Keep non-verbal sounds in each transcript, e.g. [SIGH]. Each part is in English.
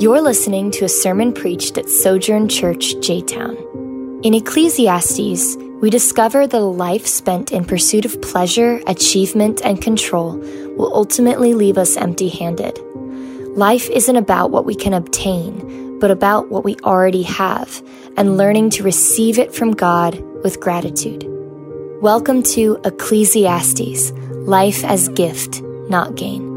You're listening to a sermon preached at Sojourn Church, J Town. In Ecclesiastes, we discover that a life spent in pursuit of pleasure, achievement, and control will ultimately leave us empty handed. Life isn't about what we can obtain, but about what we already have and learning to receive it from God with gratitude. Welcome to Ecclesiastes Life as Gift, Not Gain.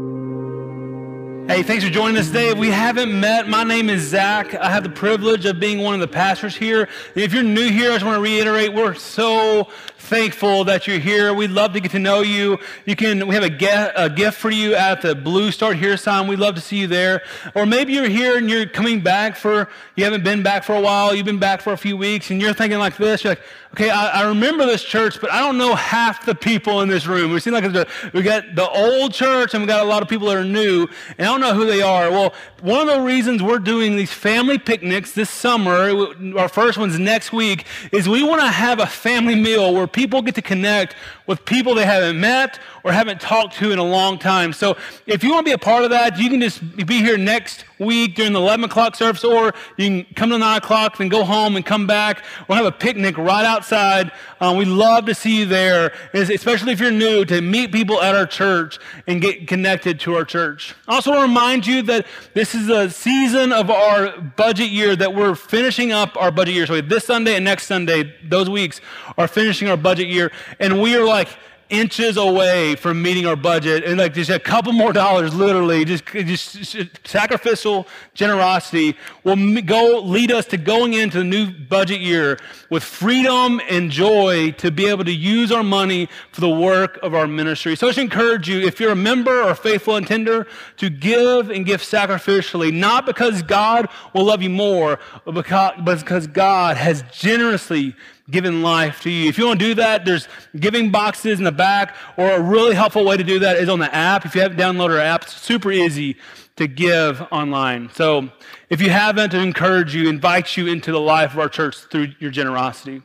Hey, thanks for joining us today. If we haven't met, my name is Zach. I have the privilege of being one of the pastors here. If you're new here, I just want to reiterate we're so thankful that you're here. We'd love to get to know you. You can, we have a, get, a gift for you at the Blue Start Here sign. We'd love to see you there. Or maybe you're here and you're coming back for, you haven't been back for a while, you've been back for a few weeks, and you're thinking like this, you're like, okay, I, I remember this church, but I don't know half the people in this room. We seem like we got the old church and we got a lot of people that are new, and I don't know who they are. Well, one of the reasons we're doing these family picnics this summer, our first one's next week, is we want to have a family meal where people get to connect with people they haven't met or haven't talked to in a long time. So if you want to be a part of that, you can just be here next week during the 11 o'clock service, or you can come to 9 o'clock, then go home and come back. We'll have a picnic right outside. Um, we'd love to see you there, especially if you're new, to meet people at our church and get connected to our church. I also want to remind you that this is a season of our budget year that we're finishing up our budget year. So this Sunday and next Sunday, those weeks are finishing our budget year. And we are like, inches away from meeting our budget and like just a couple more dollars literally just, just sacrificial generosity will go lead us to going into the new budget year with freedom and joy to be able to use our money for the work of our ministry. So i should encourage you if you're a member or faithful intender to give and give sacrificially not because god will love you more but because god has generously given life to you. If you want to do that, there's giving boxes in the back, or a really helpful way to do that is on the app. If you haven't downloaded our app, it's super easy to give online. So if you haven't, I encourage you, invite you into the life of our church through your generosity.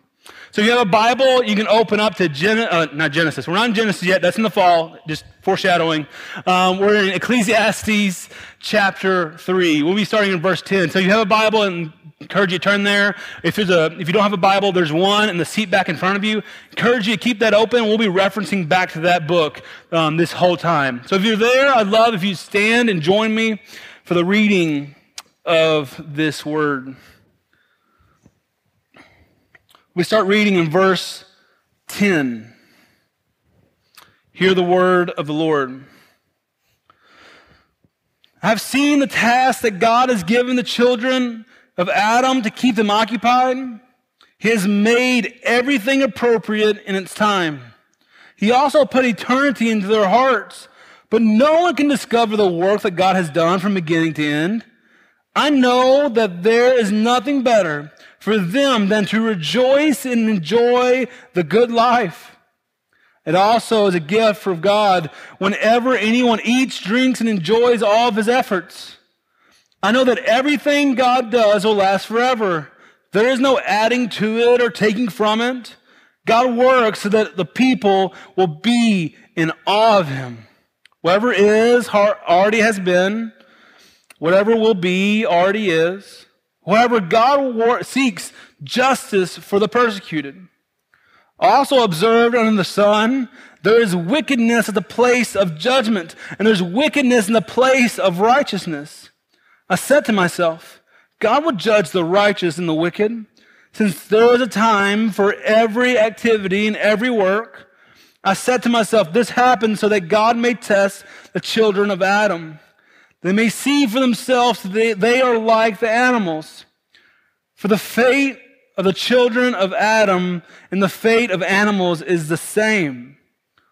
So you have a Bible, you can open up to Gen- uh, not Genesis. We're not in Genesis yet. That's in the fall, just foreshadowing. Um, we're in Ecclesiastes chapter 3. We'll be starting in verse 10. So you have a Bible and encourage you to turn there. If there's a, if you don't have a Bible, there's one in the seat back in front of you. Encourage you to keep that open. We'll be referencing back to that book um, this whole time. So if you're there, I'd love if you stand and join me for the reading of this word. We start reading in verse 10. Hear the word of the Lord. I've seen the task that God has given the children of Adam to keep them occupied. He has made everything appropriate in its time. He also put eternity into their hearts, but no one can discover the work that God has done from beginning to end. I know that there is nothing better for them than to rejoice and enjoy the good life. It also is a gift from God whenever anyone eats, drinks, and enjoys all of his efforts. I know that everything God does will last forever. There is no adding to it or taking from it. God works so that the people will be in awe of him. Whatever is already has been. Whatever will be already is. Wherever God seeks justice for the persecuted. Also observed under the sun, there is wickedness at the place of judgment, and there's wickedness in the place of righteousness. I said to myself, God will judge the righteous and the wicked, since there is a time for every activity and every work. I said to myself, this happens so that God may test the children of Adam. They may see for themselves that they, they are like the animals. For the fate of the children of Adam and the fate of animals is the same.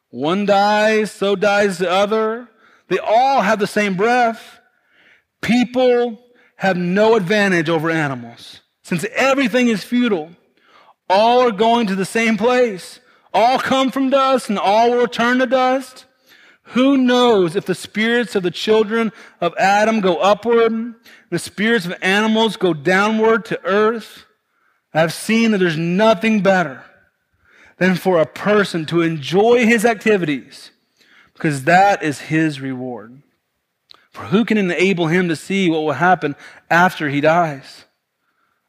One dies, so dies the other. They all have the same breath. People have no advantage over animals since everything is futile. All are going to the same place. All come from dust and all will return to dust. Who knows if the spirits of the children of Adam go upward, the spirits of animals go downward to earth? I've seen that there's nothing better than for a person to enjoy his activities because that is his reward. For who can enable him to see what will happen after he dies?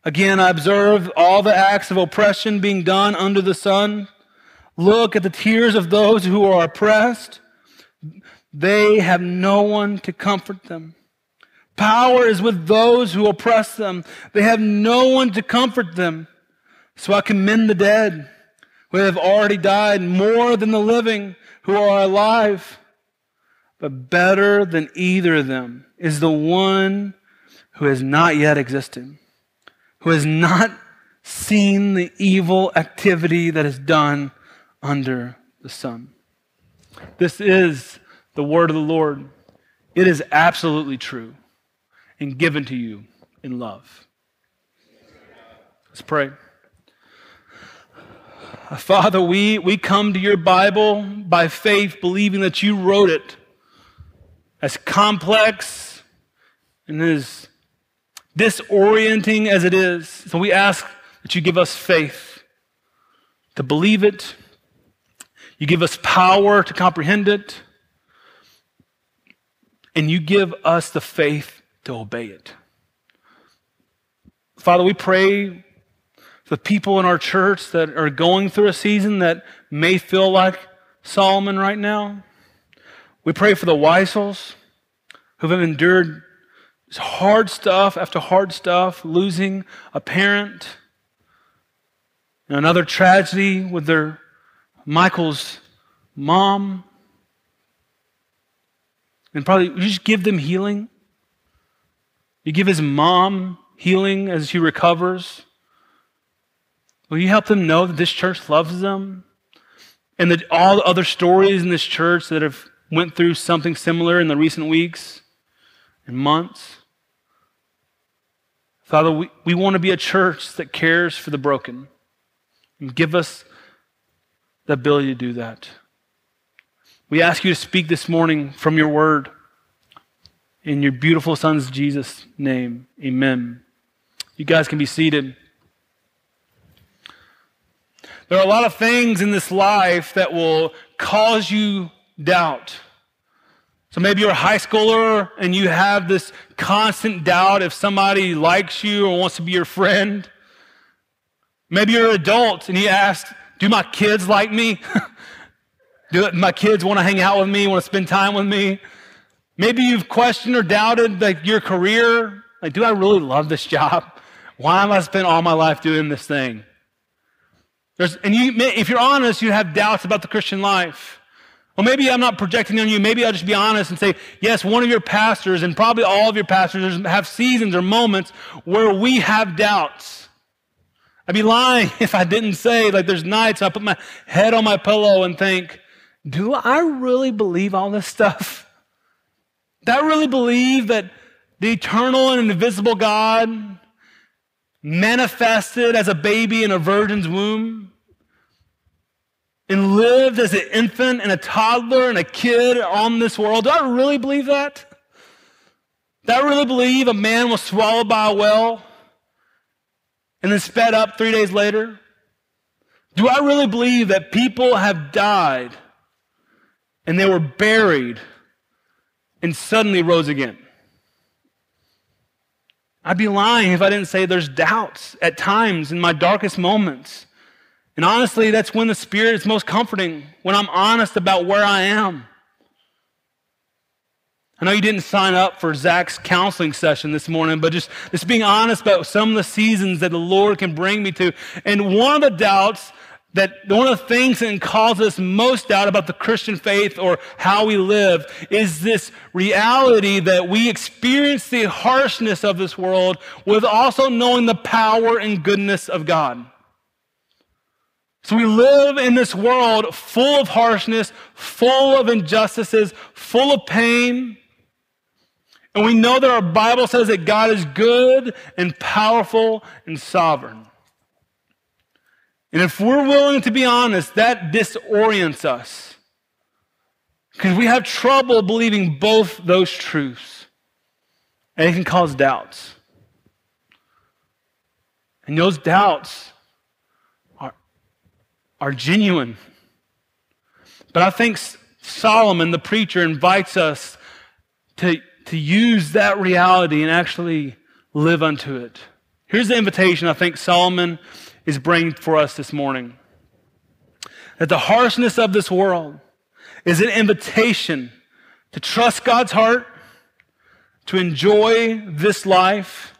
Again, I observe all the acts of oppression being done under the sun. Look at the tears of those who are oppressed. They have no one to comfort them. Power is with those who oppress them. They have no one to comfort them. So I commend the dead who have already died more than the living who are alive. But better than either of them is the one who has not yet existed, who has not seen the evil activity that is done under the sun. This is the word of the Lord. It is absolutely true and given to you in love. Let's pray. Father, we, we come to your Bible by faith, believing that you wrote it as complex and as disorienting as it is. So we ask that you give us faith to believe it, you give us power to comprehend it, and you give us the faith to obey it. Father, we pray for the people in our church that are going through a season that may feel like Solomon right now. We pray for the Weisels who have endured hard stuff after hard stuff, losing a parent, and another tragedy with their Michael's mom. And probably just give them healing. You give his mom healing as she recovers. Will you help them know that this church loves them? And that all the other stories in this church that have went through something similar in the recent weeks and months. Father, we, we want to be a church that cares for the broken. And give us the ability to do that. We ask you to speak this morning from your word. In your beautiful son's Jesus' name, amen. You guys can be seated. There are a lot of things in this life that will cause you doubt. So maybe you're a high schooler and you have this constant doubt if somebody likes you or wants to be your friend. Maybe you're an adult and you ask, Do my kids like me? [LAUGHS] Do my kids want to hang out with me, want to spend time with me? Maybe you've questioned or doubted like your career. Like, do I really love this job? Why am I spend all my life doing this thing? There's, and you, if you're honest, you have doubts about the Christian life. Well, maybe I'm not projecting on you. Maybe I'll just be honest and say, yes, one of your pastors and probably all of your pastors have seasons or moments where we have doubts. I'd be lying [LAUGHS] if I didn't say, like, there's nights I put my head on my pillow and think, do I really believe all this stuff? Do I really believe that the eternal and invisible God manifested as a baby in a virgin's womb and lived as an infant and a toddler and a kid on this world? Do I really believe that? Do I really believe a man was swallowed by a whale and then sped up three days later? Do I really believe that people have died and they were buried and suddenly rose again. I'd be lying if I didn't say there's doubts at times in my darkest moments. And honestly, that's when the Spirit is most comforting, when I'm honest about where I am. I know you didn't sign up for Zach's counseling session this morning, but just, just being honest about some of the seasons that the Lord can bring me to. And one of the doubts that one of the things that causes us most doubt about the Christian faith or how we live is this reality that we experience the harshness of this world with also knowing the power and goodness of God. So we live in this world full of harshness, full of injustices, full of pain. And we know that our Bible says that God is good and powerful and sovereign. And if we're willing to be honest, that disorients us. Because we have trouble believing both those truths. And it can cause doubts. And those doubts are, are genuine. But I think Solomon, the preacher, invites us to, to use that reality and actually live unto it. Here's the invitation I think Solomon is bringing for us this morning that the harshness of this world is an invitation to trust God's heart, to enjoy this life,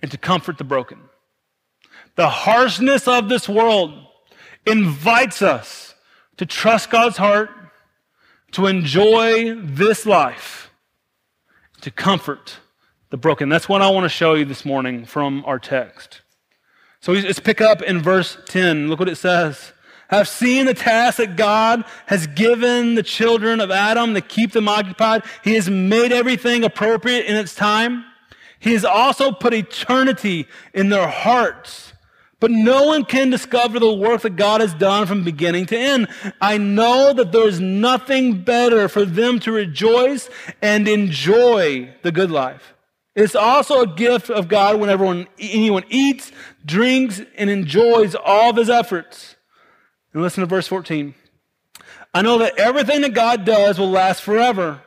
and to comfort the broken. The harshness of this world invites us to trust God's heart, to enjoy this life, to comfort the broken. That's what I want to show you this morning from our text. So let's pick up in verse 10. Look what it says. I've seen the task that God has given the children of Adam to keep them occupied. He has made everything appropriate in its time. He has also put eternity in their hearts. But no one can discover the work that God has done from beginning to end. I know that there is nothing better for them to rejoice and enjoy the good life. It's also a gift of God when everyone, anyone eats, drinks, and enjoys all of his efforts. And listen to verse 14. I know that everything that God does will last forever.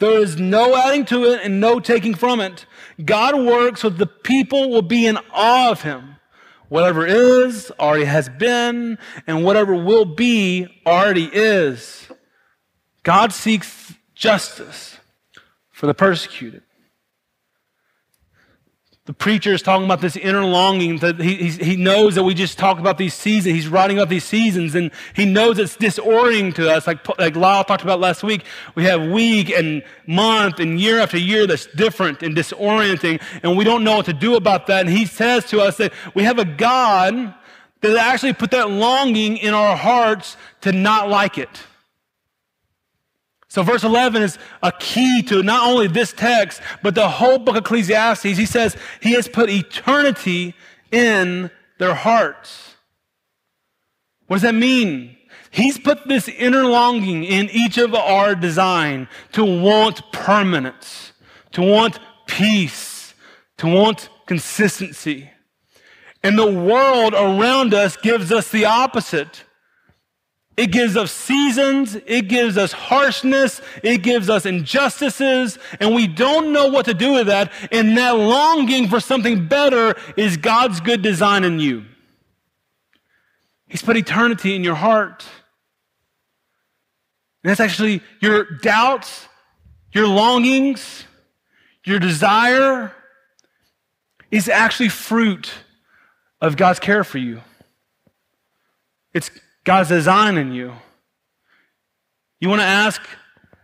There is no adding to it and no taking from it. God works so the people will be in awe of him. Whatever is already has been, and whatever will be already is. God seeks justice for the persecuted the preacher is talking about this inner longing that he, he knows that we just talk about these seasons. He's writing about these seasons and he knows it's disorienting to us. Like, like Lyle talked about last week, we have week and month and year after year that's different and disorienting and we don't know what to do about that. And he says to us that we have a God that actually put that longing in our hearts to not like it. So, verse 11 is a key to not only this text, but the whole book of Ecclesiastes. He says he has put eternity in their hearts. What does that mean? He's put this inner longing in each of our design to want permanence, to want peace, to want consistency. And the world around us gives us the opposite. It gives us seasons. It gives us harshness. It gives us injustices. And we don't know what to do with that. And that longing for something better is God's good design in you. He's put eternity in your heart. And that's actually your doubts, your longings, your desire is actually fruit of God's care for you. It's God's design in you. You want to ask,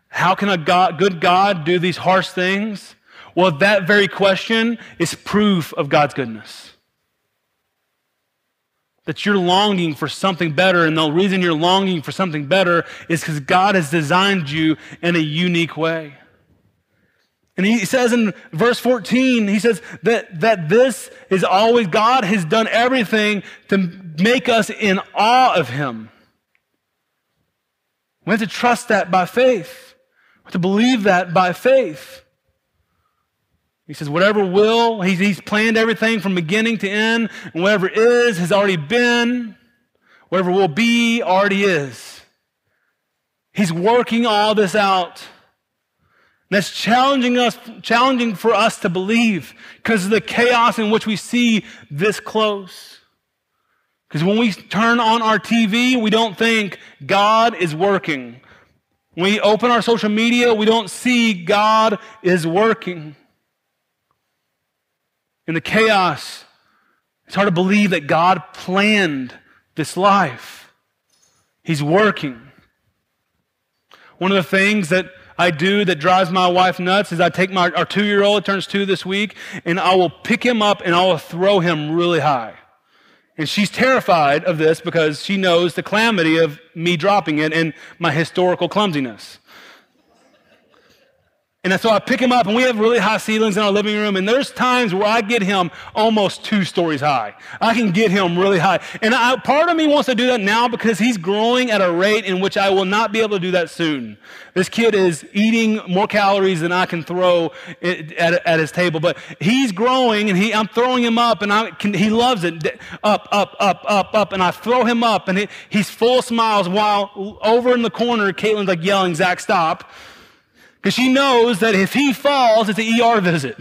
how can a God, good God do these harsh things? Well, that very question is proof of God's goodness. That you're longing for something better, and the reason you're longing for something better is because God has designed you in a unique way. And he says in verse 14, he says that, that this is always, God has done everything to make us in awe of him. We have to trust that by faith. We have to believe that by faith. He says, whatever will, he's, he's planned everything from beginning to end, and whatever is has already been, whatever will be already is. He's working all this out. That's challenging us, challenging for us to believe because of the chaos in which we see this close. Because when we turn on our TV, we don't think God is working. When we open our social media, we don't see God is working. In the chaos, it's hard to believe that God planned this life. He's working. One of the things that I do that drives my wife nuts is I take my, our two year old, it turns two this week, and I will pick him up and I will throw him really high. And she's terrified of this because she knows the calamity of me dropping it and my historical clumsiness. And so I pick him up, and we have really high ceilings in our living room. And there's times where I get him almost two stories high. I can get him really high. And I, part of me wants to do that now because he's growing at a rate in which I will not be able to do that soon. This kid is eating more calories than I can throw at, at his table. But he's growing, and he, I'm throwing him up, and I can, he loves it. Up, up, up, up, up. And I throw him up, and he, he's full smiles while over in the corner, Caitlin's like yelling, Zach, stop Because she knows that if he falls, it's an ER visit.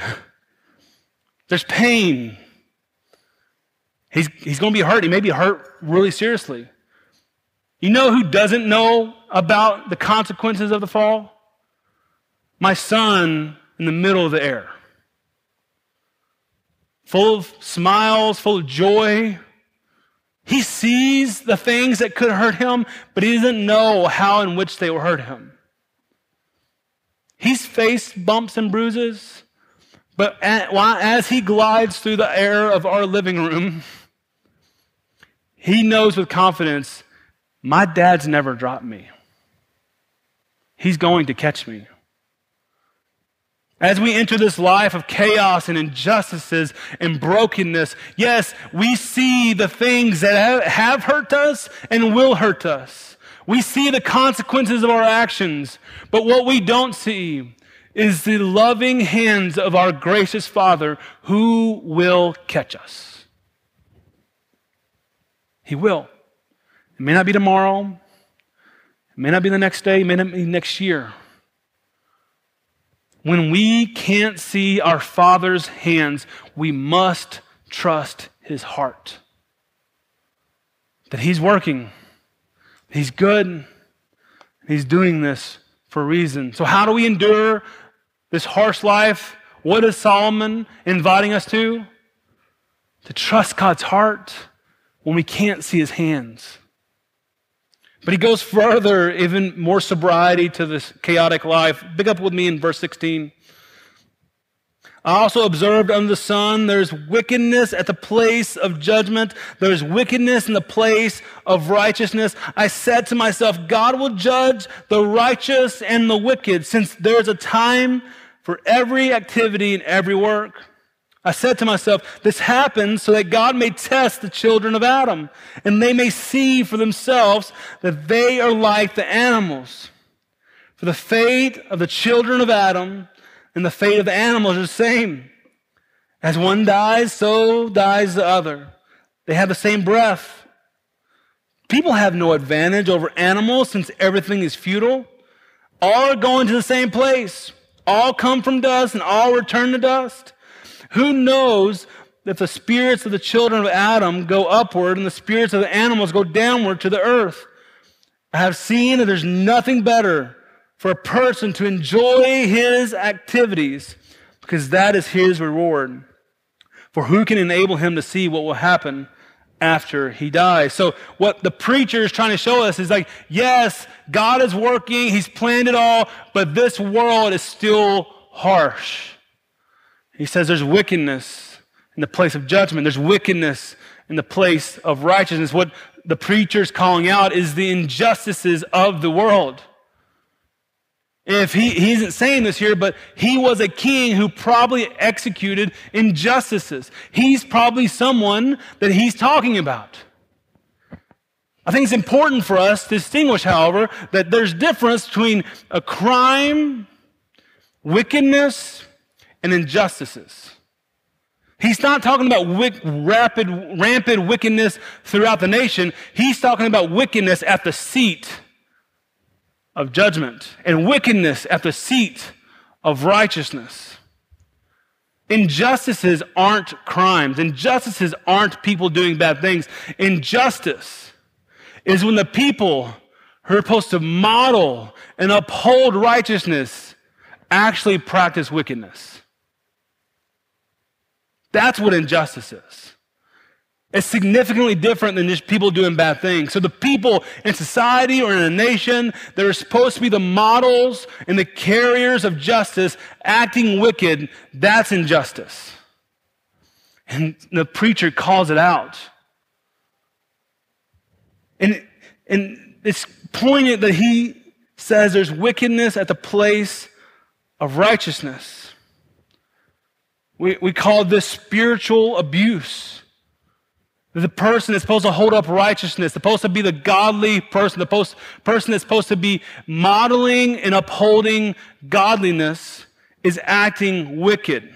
There's pain. He's, he's going to be hurt. He may be hurt really seriously. You know who doesn't know about the consequences of the fall? My son in the middle of the air. Full of smiles, full of joy. He sees the things that could hurt him, but he doesn't know how in which they will hurt him. He's faced bumps and bruises, but as he glides through the air of our living room, he knows with confidence my dad's never dropped me. He's going to catch me. As we enter this life of chaos and injustices and brokenness, yes, we see the things that have hurt us and will hurt us. We see the consequences of our actions, but what we don't see is the loving hands of our gracious Father who will catch us. He will. It may not be tomorrow, it may not be the next day, it may not be next year. When we can't see our Father's hands, we must trust His heart. That He's working, He's good, He's doing this for a reason. So, how do we endure this harsh life? What is Solomon inviting us to? To trust God's heart when we can't see His hands. But he goes further, even more sobriety to this chaotic life. Pick up with me in verse 16. I also observed under the sun there's wickedness at the place of judgment. There's wickedness in the place of righteousness. I said to myself, God will judge the righteous and the wicked since there's a time for every activity and every work. I said to myself, this happens so that God may test the children of Adam and they may see for themselves that they are like the animals. For the fate of the children of Adam and the fate of the animals is the same. As one dies, so dies the other. They have the same breath. People have no advantage over animals since everything is futile. All are going to the same place. All come from dust and all return to dust. Who knows if the spirits of the children of Adam go upward and the spirits of the animals go downward to the earth? I have seen that there's nothing better for a person to enjoy his activities because that is his reward. For who can enable him to see what will happen after he dies? So, what the preacher is trying to show us is like, yes, God is working, he's planned it all, but this world is still harsh. He says there's wickedness in the place of judgment, there's wickedness in the place of righteousness. What the preacher's calling out is the injustices of the world. If he, he isn't saying this here, but he was a king who probably executed injustices. He's probably someone that he's talking about. I think it's important for us to distinguish, however, that there's difference between a crime, wickedness, and injustices. He's not talking about wick, rapid, rampant wickedness throughout the nation. He's talking about wickedness at the seat of judgment and wickedness at the seat of righteousness. Injustices aren't crimes. Injustices aren't people doing bad things. Injustice is when the people who are supposed to model and uphold righteousness actually practice wickedness. That's what injustice is. It's significantly different than just people doing bad things. So the people in society or in a nation that are supposed to be the models and the carriers of justice acting wicked, that's injustice. And the preacher calls it out. And, and it's poignant that he says there's wickedness at the place of righteousness. We, we call this spiritual abuse. The person that's supposed to hold up righteousness, supposed to be the godly person, the post, person that's supposed to be modeling and upholding godliness is acting wicked.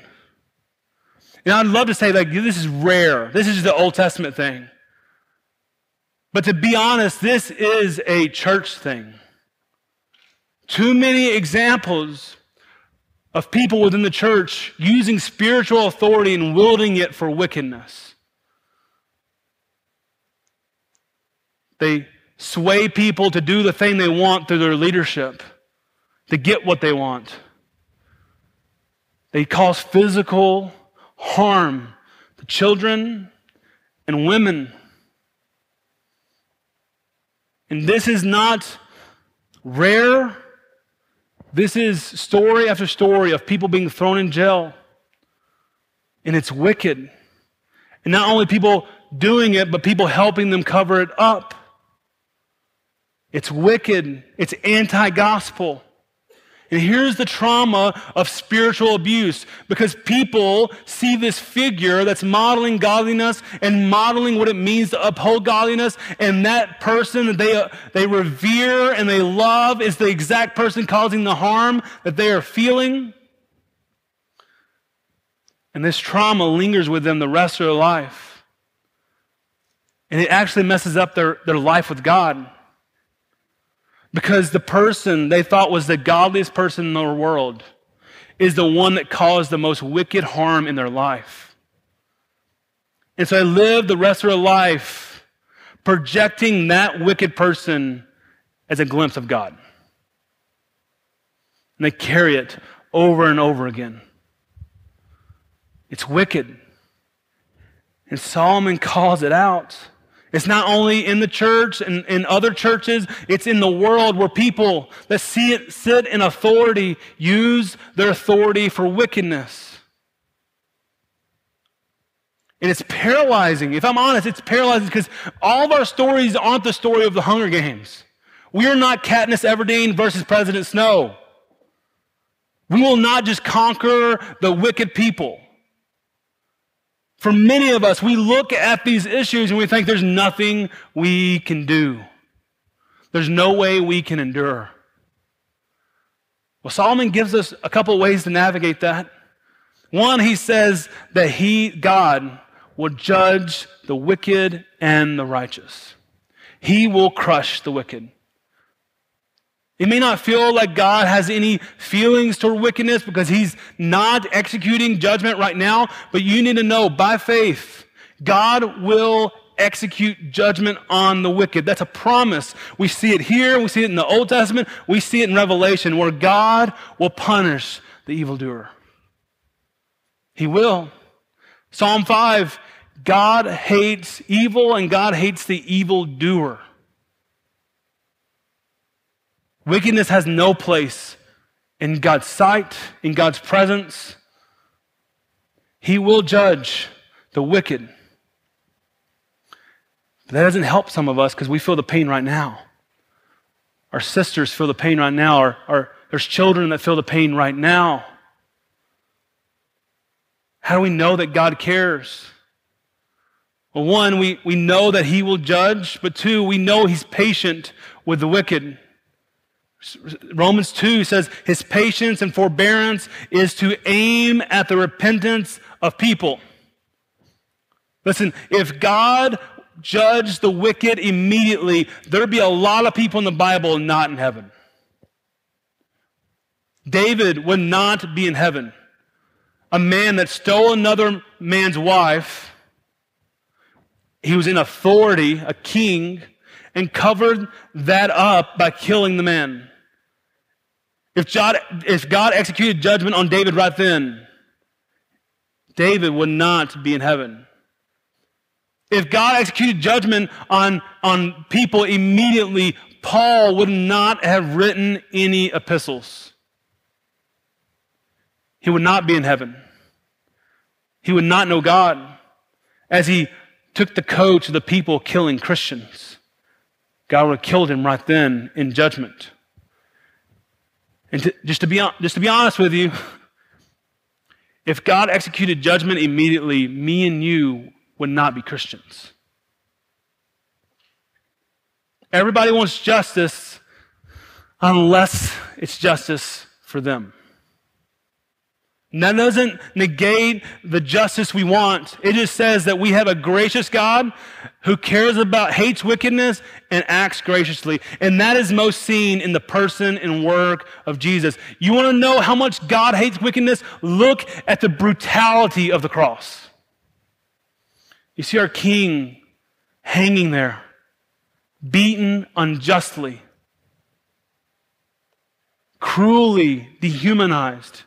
And I'd love to say, like, this is rare. This is the Old Testament thing. But to be honest, this is a church thing. Too many examples of people within the church using spiritual authority and wielding it for wickedness. They sway people to do the thing they want through their leadership, to get what they want. They cause physical harm to children and women. And this is not rare. This is story after story of people being thrown in jail. And it's wicked. And not only people doing it, but people helping them cover it up. It's wicked. It's anti gospel. And here's the trauma of spiritual abuse because people see this figure that's modeling godliness and modeling what it means to uphold godliness, and that person that they, they revere and they love is the exact person causing the harm that they are feeling. And this trauma lingers with them the rest of their life. And it actually messes up their, their life with God. Because the person they thought was the godliest person in the world is the one that caused the most wicked harm in their life. And so they live the rest of their life projecting that wicked person as a glimpse of God. And they carry it over and over again. It's wicked. And Solomon calls it out. It's not only in the church and in other churches, it's in the world where people that see it, sit in authority use their authority for wickedness. And it's paralyzing. If I'm honest, it's paralyzing because all of our stories aren't the story of the Hunger Games. We are not Katniss Everdeen versus President Snow. We will not just conquer the wicked people. For many of us, we look at these issues and we think there's nothing we can do. There's no way we can endure. Well, Solomon gives us a couple ways to navigate that. One, he says that he, God, will judge the wicked and the righteous. He will crush the wicked. It may not feel like God has any feelings toward wickedness because he's not executing judgment right now, but you need to know by faith, God will execute judgment on the wicked. That's a promise. We see it here, we see it in the Old Testament, we see it in Revelation where God will punish the evildoer. He will. Psalm 5 God hates evil and God hates the evildoer. Wickedness has no place in God's sight, in God's presence. He will judge the wicked. But that doesn't help some of us because we feel the pain right now. Our sisters feel the pain right now. Our, our, there's children that feel the pain right now. How do we know that God cares? Well, one, we, we know that He will judge, but two, we know He's patient with the wicked. Romans 2 says his patience and forbearance is to aim at the repentance of people. Listen, if God judged the wicked immediately, there'd be a lot of people in the Bible not in heaven. David would not be in heaven. A man that stole another man's wife, he was in authority, a king, and covered that up by killing the man. If God, if God executed judgment on David right then, David would not be in heaven. If God executed judgment on, on people immediately, Paul would not have written any epistles. He would not be in heaven. He would not know God as he took the coat to the people killing Christians. God would have killed him right then in judgment. And to, just, to be, just to be honest with you, if God executed judgment immediately, me and you would not be Christians. Everybody wants justice unless it's justice for them. That doesn't negate the justice we want. It just says that we have a gracious God who cares about, hates wickedness, and acts graciously. And that is most seen in the person and work of Jesus. You want to know how much God hates wickedness? Look at the brutality of the cross. You see our king hanging there, beaten unjustly, cruelly dehumanized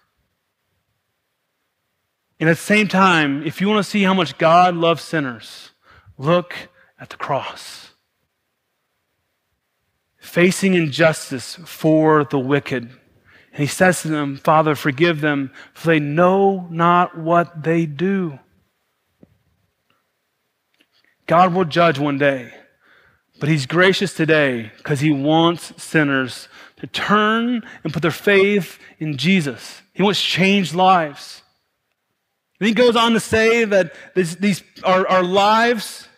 and at the same time, if you want to see how much God loves sinners, look at the cross. Facing injustice for the wicked. And he says to them, Father, forgive them, for they know not what they do. God will judge one day, but he's gracious today because he wants sinners to turn and put their faith in Jesus. He wants changed lives. And he goes on to say that this, these, our, our lives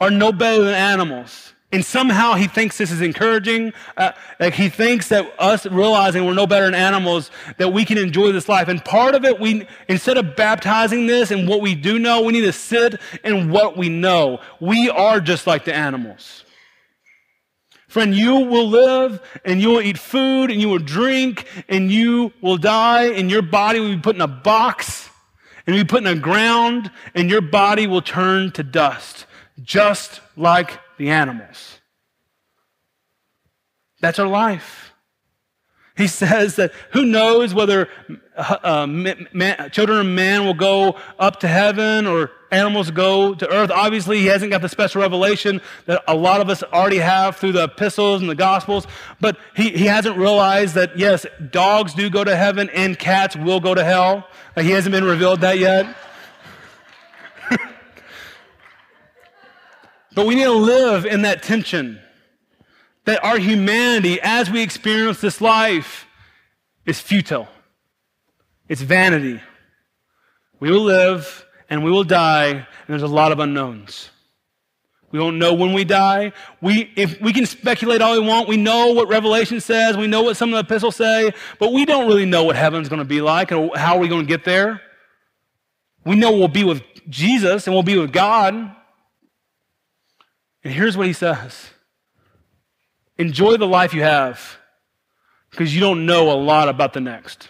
are no better than animals. And somehow he thinks this is encouraging. Uh, like he thinks that us realizing we're no better than animals, that we can enjoy this life. And part of it, we, instead of baptizing this and what we do know, we need to sit in what we know. We are just like the animals. Friend, you will live and you will eat food and you will drink and you will die and your body will be put in a box and be put in the ground, and your body will turn to dust, just like the animals. That's our life. He [LAUGHS] says that who knows whether uh, uh man, children of man will go up to heaven or animals go to earth. Obviously, he hasn't got the special revelation that a lot of us already have through the epistles and the gospels, but he, he hasn't realized that, yes, dogs do go to heaven and cats will go to hell. He hasn't been revealed that yet. [LAUGHS] but we need to live in that tension that our humanity, as we experience this life, is futile. It's vanity. We will live and we will die, and there's a lot of unknowns. We don't know when we die. We, if we can speculate all we want, we know what Revelation says, we know what some of the epistles say, but we don't really know what heaven's going to be like or how we're going to get there. We know we'll be with Jesus and we'll be with God. And here's what he says Enjoy the life you have because you don't know a lot about the next.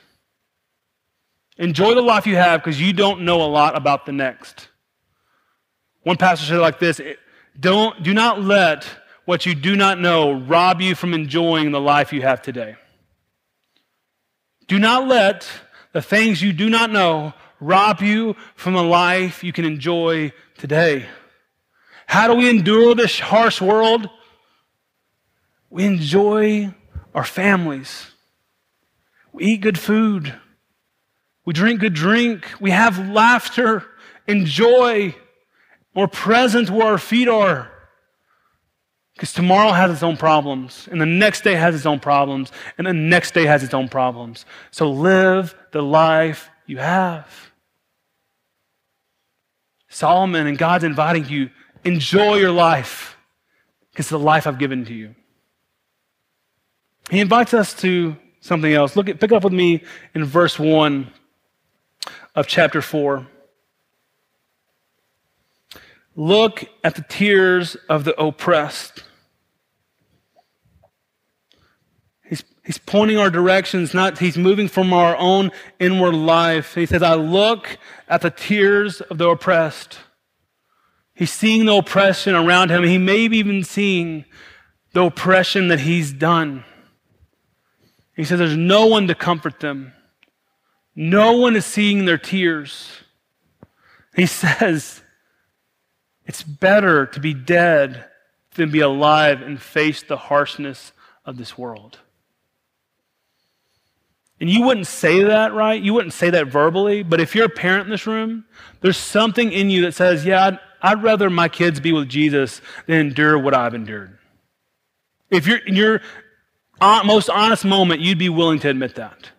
Enjoy the life you have because you don't know a lot about the next. One pastor said like this don't, Do not let what you do not know rob you from enjoying the life you have today. Do not let the things you do not know rob you from the life you can enjoy today. How do we endure this harsh world? We enjoy our families. We eat good food. We drink good drink. We have laughter and joy. We're present where our feet are. Because tomorrow has its own problems, and the next day has its own problems, and the next day has its own problems. So live the life you have. Solomon and God's inviting you, enjoy your life, because the life I've given to you. He invites us to something else. Look at, pick up with me in verse 1 of chapter 4. Look at the tears of the oppressed. He's, he's pointing our directions, not he's moving from our own inward life. He says, I look at the tears of the oppressed. He's seeing the oppression around him. He may be even seeing the oppression that he's done. He says, There's no one to comfort them. No one is seeing their tears. He [LAUGHS] says, It's better to be dead than be alive and face the harshness of this world. And you wouldn't say that, right? You wouldn't say that verbally, but if you're a parent in this room, there's something in you that says, Yeah, I'd, I'd rather my kids be with Jesus than endure what I've endured. If you're in your uh, most honest moment, you'd be willing to admit that.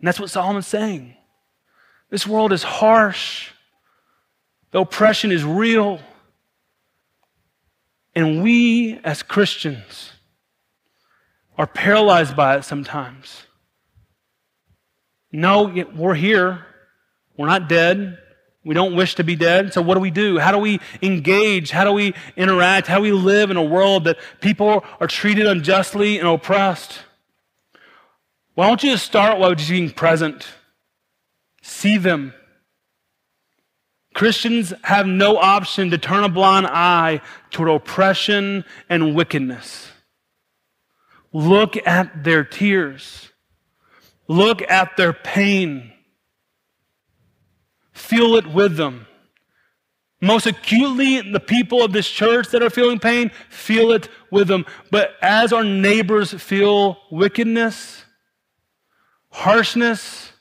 And that's what Solomon's saying. This world is harsh, the oppression is real. And we, as Christians, are paralyzed by it sometimes. No, we're here. We're not dead. We don't wish to be dead. So what do we do? How do we engage? How do we interact? How do we live in a world that people are treated unjustly and oppressed? Why don't you just start by just being present? See them. Christians have no option to turn a blind eye toward oppression and wickedness. Look at their tears. Look at their pain. Feel it with them. Most acutely, the people of this church that are feeling pain, feel it with them. But as our neighbors feel wickedness, harshness,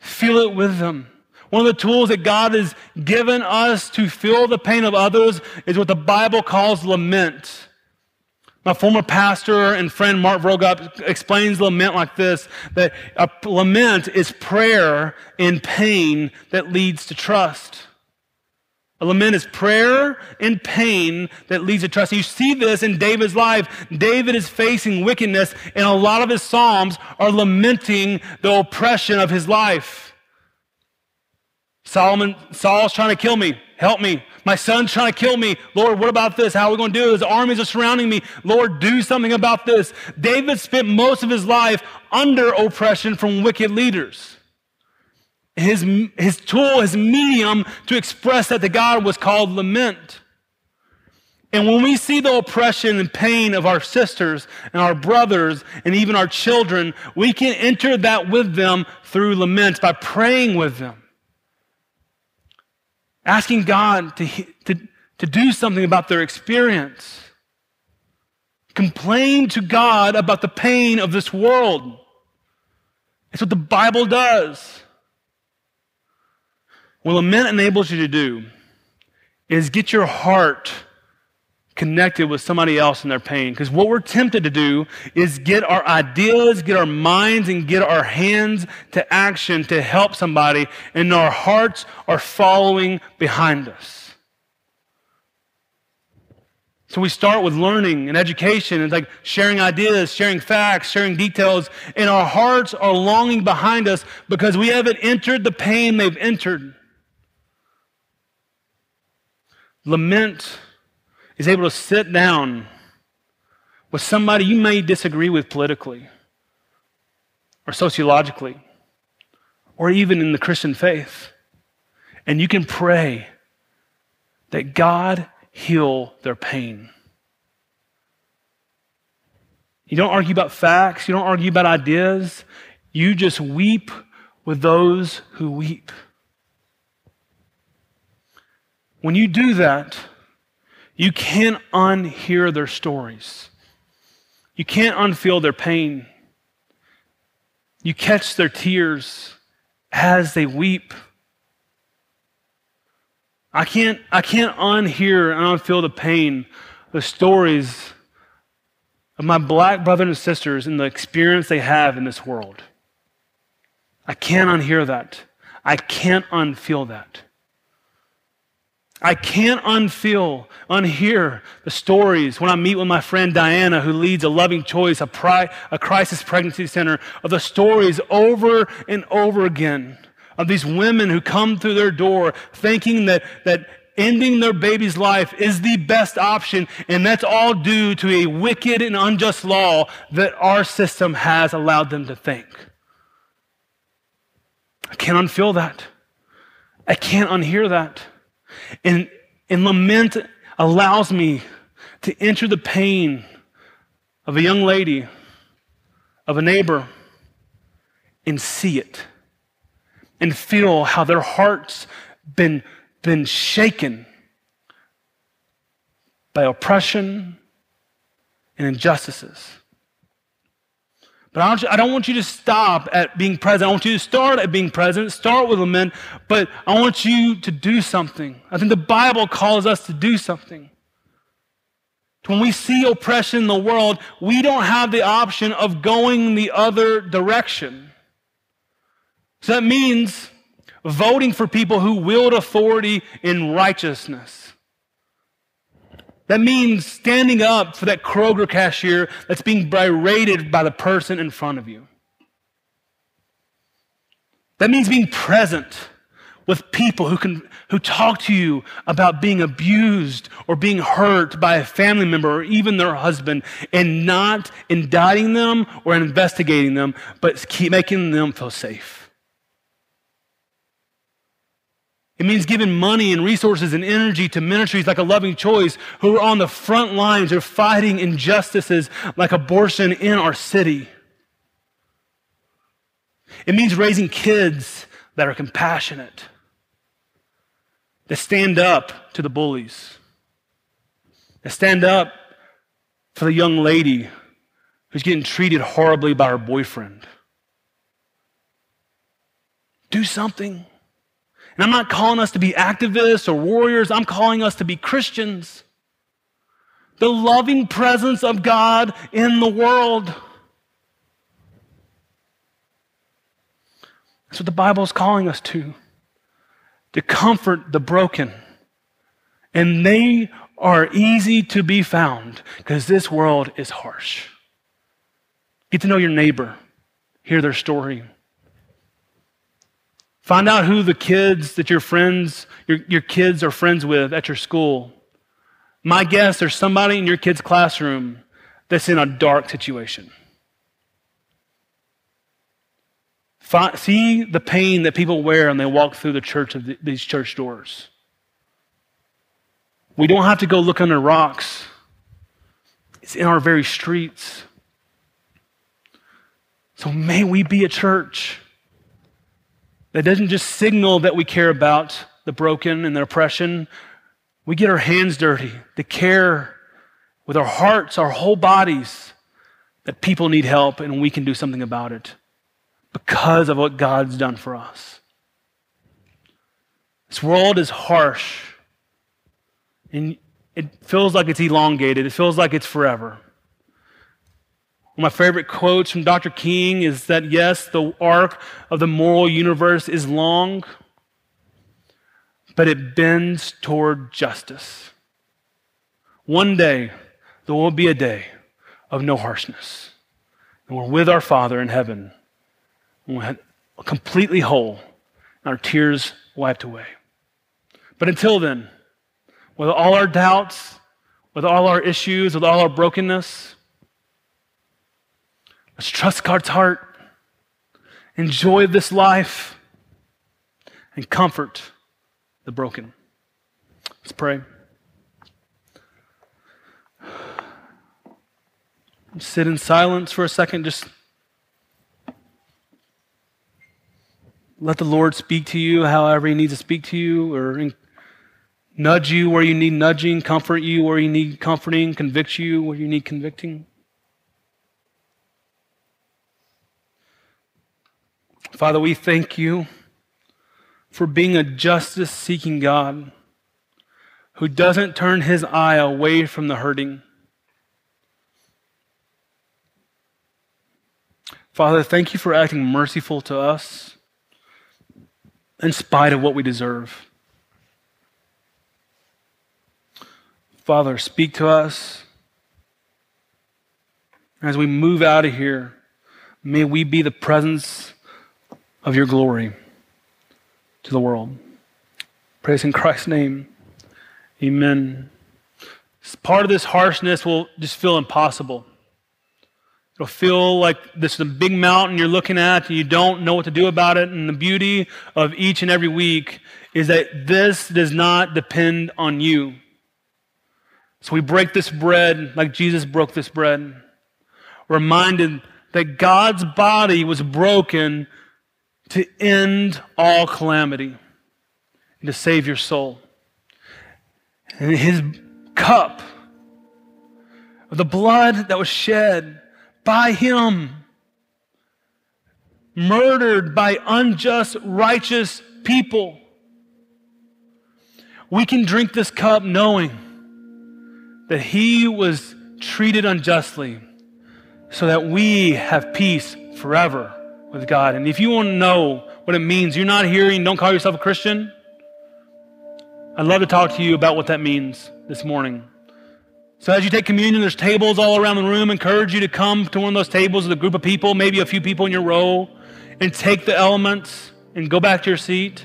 feel it with them. One of the tools that God has given us to feel the pain of others is what the Bible calls lament. My former pastor and friend Mark Vroegop explains lament like this that a lament is prayer in pain that leads to trust. A lament is prayer in pain that leads to trust. You see this in David's life. David is facing wickedness, and a lot of his Psalms are lamenting the oppression of his life. Solomon, Saul's trying to kill me. Help me. My son's trying to kill me. Lord, what about this? How are we going to do this? The armies are surrounding me. Lord, do something about this. David spent most of his life under oppression from wicked leaders. His, his tool, his medium to express that to God was called lament. And when we see the oppression and pain of our sisters and our brothers and even our children, we can enter that with them through lament by praying with them asking God to, to, to do something about their experience. Complain to God about the pain of this world. It's what the Bible does. What lament enables you to do is get your heart connected with somebody else in their pain. Because what we're tempted to do is get our ideas, get our minds, and get our hands to action to help somebody, and our hearts are following behind us. So we start with learning and education and like sharing ideas, sharing facts, sharing details, and our hearts are longing behind us because we haven't entered the pain they've entered. Lament is able to sit down with somebody you may disagree with politically or sociologically or even in the Christian faith. And you can pray that God heal their pain. You don't argue about facts, you don't argue about ideas, you just weep with those who weep. When you do that, you can't unhear their stories. You can't unfeel their pain. You catch their tears as they weep. I can't, I can't unhear and unfeel the pain, the stories of my black brothers and sisters and the experience they have in this world. I can't unhear that. I can't unfeel that. I can't unfeel, unhear the stories when I meet with my friend Diana, who leads a loving choice, a, pri- a crisis pregnancy center, of the stories over and over again of these women who come through their door thinking that, that ending their baby's life is the best option, and that's all due to a wicked and unjust law that our system has allowed them to think. I can't unfeel that. I can't unhear that. And, and lament allows me to enter the pain of a young lady, of a neighbor, and see it and feel how their hearts been, been shaken by oppression and injustices. But I don't, I don't want you to stop at being present. I want you to start at being present, start with lament, but I want you to do something. I think the Bible calls us to do something. When we see oppression in the world, we don't have the option of going the other direction. So that means voting for people who wield authority in righteousness. That means standing up for that Kroger cashier that's being berated by the person in front of you. That means being present with people who can who talk to you about being abused or being hurt by a family member or even their husband and not indicting them or investigating them, but keep making them feel safe. It means giving money and resources and energy to ministries like a loving choice who are on the front lines of fighting injustices like abortion in our city. It means raising kids that are compassionate that stand up to the bullies, that stand up for the young lady who's getting treated horribly by her boyfriend. Do something. And I'm not calling us to be activists or warriors, I'm calling us to be Christians. The loving presence of God in the world. That's what the Bible is calling us to to comfort the broken. And they are easy to be found because this world is harsh. Get to know your neighbor, hear their story. Find out who the kids that your friends, your, your kids are friends with at your school. My guess, there's somebody in your kid's classroom that's in a dark situation. see the pain that people wear when they walk through the church of the, these church doors. We don't have to go look under rocks. It's in our very streets. So may we be a church that doesn't just signal that we care about the broken and the oppression. We get our hands dirty to care with our hearts, our whole bodies, that people need help and we can do something about it because of what God's done for us. This world is harsh, and it feels like it's elongated, it feels like it's forever. One of my favorite quotes from Dr. King is that yes, the arc of the moral universe is long, but it bends toward justice. One day, there will be a day of no harshness. And we're with our Father in heaven and we're completely whole, and our tears wiped away. But until then, with all our doubts, with all our issues, with all our brokenness, let's trust God's heart, enjoy this life, and comfort the broken. Let's pray. Sit in silence for a second, just Let the Lord speak to you however He needs to speak to you, or nudge you where you need nudging, comfort you where you need comforting, convict you where you need convicting. Father, we thank you for being a justice seeking God who doesn't turn his eye away from the hurting. Father, thank you for acting merciful to us in spite of what we deserve. Father, speak to us. As we move out of here, may we be the presence of your glory to the world. Praise in Christ's name. Amen. Part of this harshness will just feel impossible. It'll feel like this is a big mountain you're looking at and you don't know what to do about it. And the beauty of each and every week is that this does not depend on you. So we break this bread like Jesus broke this bread, reminded that God's body was broken to end all calamity and to save your soul. And his cup of the blood that was shed by him, murdered by unjust, righteous people. We can drink this cup knowing that he was treated unjustly so that we have peace forever with God. And if you want to know what it means, you're not hearing, don't call yourself a Christian. I'd love to talk to you about what that means this morning. So as you take communion, there's tables all around the room. encourage you to come to one of those tables with a group of people, maybe a few people in your row, and take the elements. and go back to your seat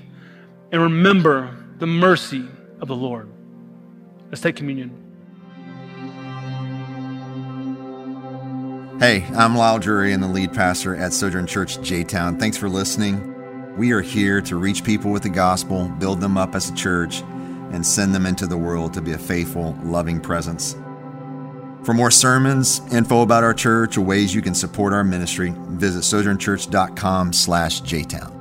and remember the mercy of the Lord. Let's take communion. Hey, I'm Lyle Drury and the lead pastor at Sojourn Church J Town. Thanks for listening. We are here to reach people with the gospel, build them up as a church, and send them into the world to be a faithful, loving presence. For more sermons, info about our church, or ways you can support our ministry, visit sojournchurch.com slash jtown.